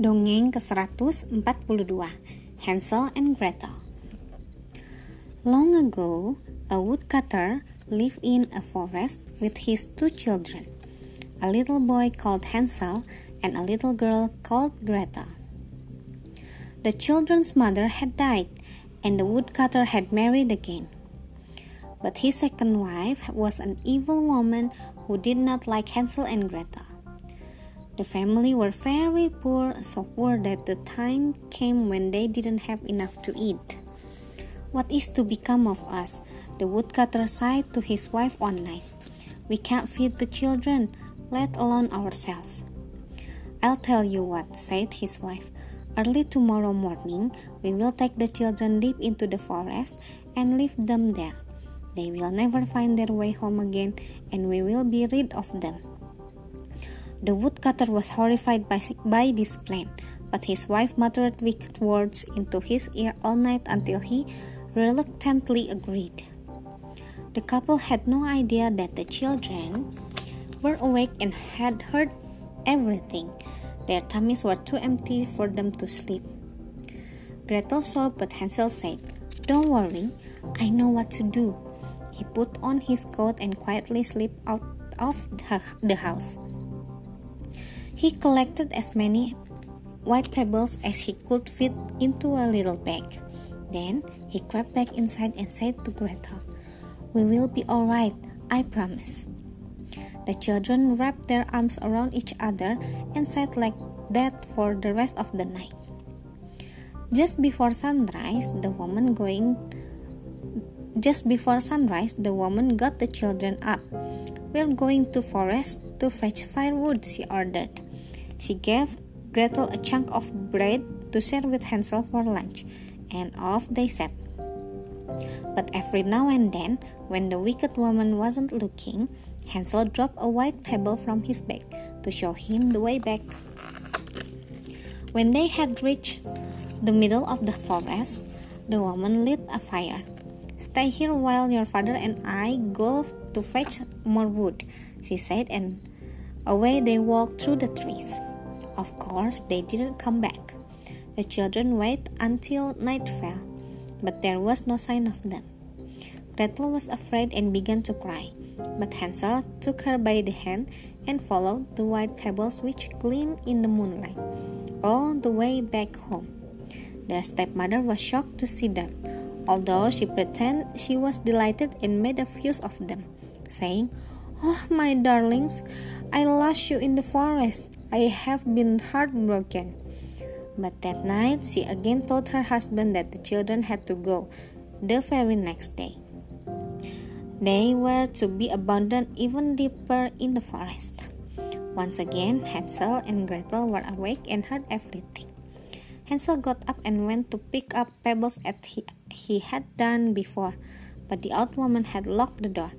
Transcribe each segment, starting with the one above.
Dongeng ke-142 Hansel and Gretel Long ago, a woodcutter lived in a forest with his two children, a little boy called Hansel and a little girl called Gretel. The children's mother had died, and the woodcutter had married again. But his second wife was an evil woman who did not like Hansel and Gretel. The family were very poor, so poor that the time came when they didn't have enough to eat. What is to become of us? The woodcutter sighed to his wife one night. We can't feed the children, let alone ourselves. I'll tell you what, said his wife. Early tomorrow morning, we will take the children deep into the forest and leave them there. They will never find their way home again, and we will be rid of them. The woodcutter was horrified by, by this plan, but his wife muttered wicked words into his ear all night until he reluctantly agreed. The couple had no idea that the children were awake and had heard everything. Their tummies were too empty for them to sleep. Gretel saw, but Hansel said, Don't worry, I know what to do. He put on his coat and quietly slipped out of the house. He collected as many white pebbles as he could fit into a little bag. Then he crept back inside and said to Gretel, We will be all right, I promise. The children wrapped their arms around each other and sat like that for the rest of the night. Just before sunrise, the woman going just before sunrise, the woman got the children up. We're going to forest to fetch firewood, she ordered. She gave Gretel a chunk of bread to share with Hansel for lunch, and off they set. But every now and then, when the wicked woman wasn't looking, Hansel dropped a white pebble from his bag to show him the way back. When they had reached the middle of the forest, the woman lit a fire. Stay here while your father and I go to fetch more wood, she said, and away they walked through the trees. Of course, they didn't come back. The children waited until night fell, but there was no sign of them. Gretel was afraid and began to cry, but Hansel took her by the hand and followed the white pebbles which gleamed in the moonlight all the way back home. Their stepmother was shocked to see them, although she pretended she was delighted and made a fuss of them, saying, Oh, my darlings, I lost you in the forest. I have been heartbroken. But that night, she again told her husband that the children had to go the very next day. They were to be abandoned even deeper in the forest. Once again, Hansel and Gretel were awake and heard everything. Hansel got up and went to pick up pebbles as he, had done before, but the old woman had locked the door.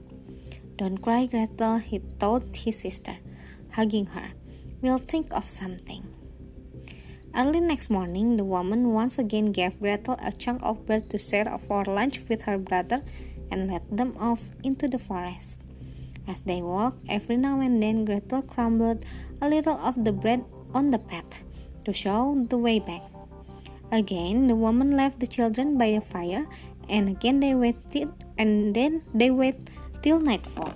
Don't cry, Gretel, he told his sister, hugging her. We'll think of something. Early next morning, the woman once again gave Gretel a chunk of bread to share for lunch with her brother and led them off into the forest. As they walked, every now and then Gretel crumbled a little of the bread on the path to show the way back. Again, the woman left the children by a fire, and again they waited, and then they waited till nightfall.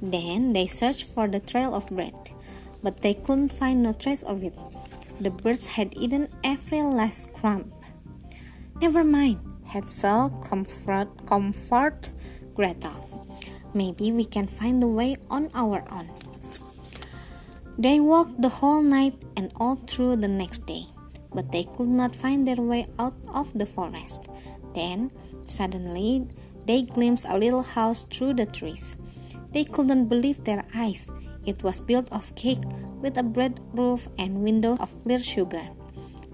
Then they searched for the trail of bread but they couldn't find no trace of it. The birds had eaten every last crumb. Never mind, Hansel comfort, comfort Gretel. Maybe we can find the way on our own. They walked the whole night and all through the next day, but they could not find their way out of the forest. Then, suddenly, they glimpsed a little house through the trees. They couldn't believe their eyes. It was built of cake with a bread roof and window of clear sugar.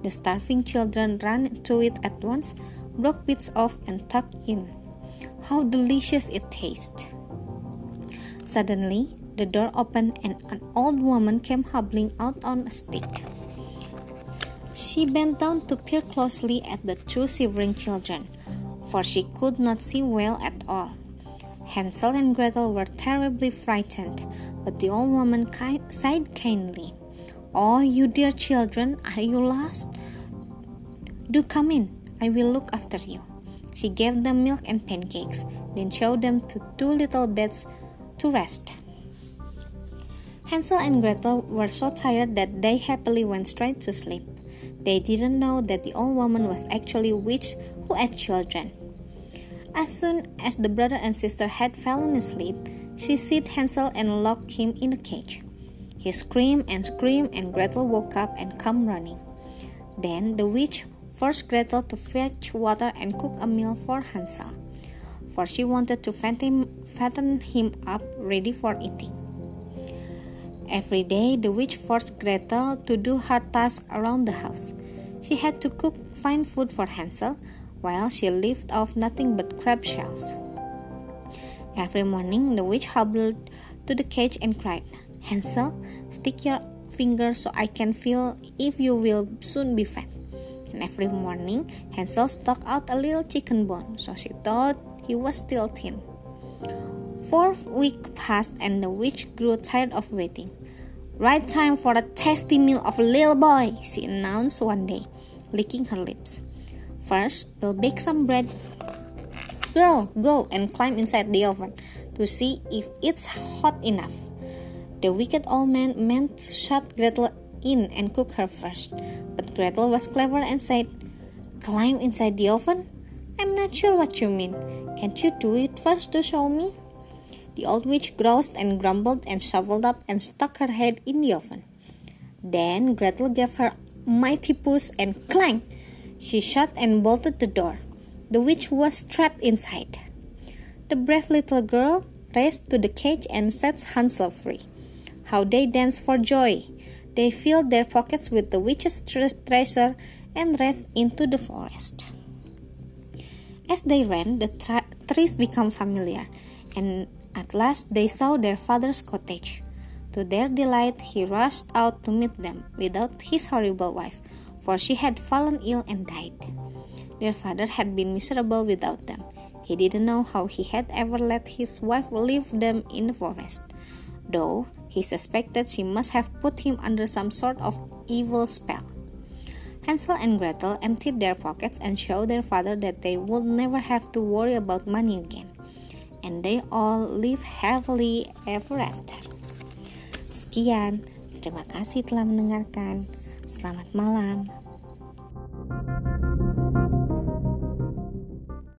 The starving children ran to it at once, broke bits off, and tucked in. How delicious it tasted! Suddenly, the door opened and an old woman came hobbling out on a stick. She bent down to peer closely at the two shivering children, for she could not see well at all. Hansel and Gretel were terribly frightened, but the old woman ki- sighed kindly. Oh, you dear children, are you lost? Do come in, I will look after you. She gave them milk and pancakes, then showed them to two little beds to rest. Hansel and Gretel were so tired that they happily went straight to sleep. They didn't know that the old woman was actually a witch who had children. As soon as the brother and sister had fallen asleep, she seized Hansel and locked him in a cage. He screamed and screamed, and Gretel woke up and came running. Then the witch forced Gretel to fetch water and cook a meal for Hansel, for she wanted to fatten, fatten him up ready for eating. Every day, the witch forced Gretel to do hard tasks around the house. She had to cook fine food for Hansel, while she lived off nothing but crab shells. Every morning, the witch hobbled to the cage and cried, Hansel, stick your finger so I can feel if you will soon be fat. And every morning, Hansel stuck out a little chicken bone, so she thought he was still thin. Four weeks passed, and the witch grew tired of waiting. Right time for a tasty meal of a little boy, she announced one day, licking her lips. First, we'll bake some bread. Girl, go and climb inside the oven to see if it's hot enough. The wicked old man meant to shut Gretel in and cook her first, but Gretel was clever and said, Climb inside the oven? I'm not sure what you mean. Can't you do it first to show me? The old witch groused and grumbled and shuffled up and stuck her head in the oven. Then Gretel gave her mighty push and clang! She shut and bolted the door. The witch was trapped inside. The brave little girl raced to the cage and set Hansel free. How they danced for joy! They filled their pockets with the witch's tre- treasure and raced into the forest. As they ran, the tra- trees became familiar, and at last they saw their father's cottage. To their delight, he rushed out to meet them without his horrible wife, for she had fallen ill and died. Their father had been miserable without them. He didn't know how he had ever let his wife leave them in the forest, though he suspected she must have put him under some sort of evil spell. Hansel and Gretel emptied their pockets and showed their father that they would never have to worry about money again and they all live happily ever after. Sekian, terima kasih telah mendengarkan. Selamat malam.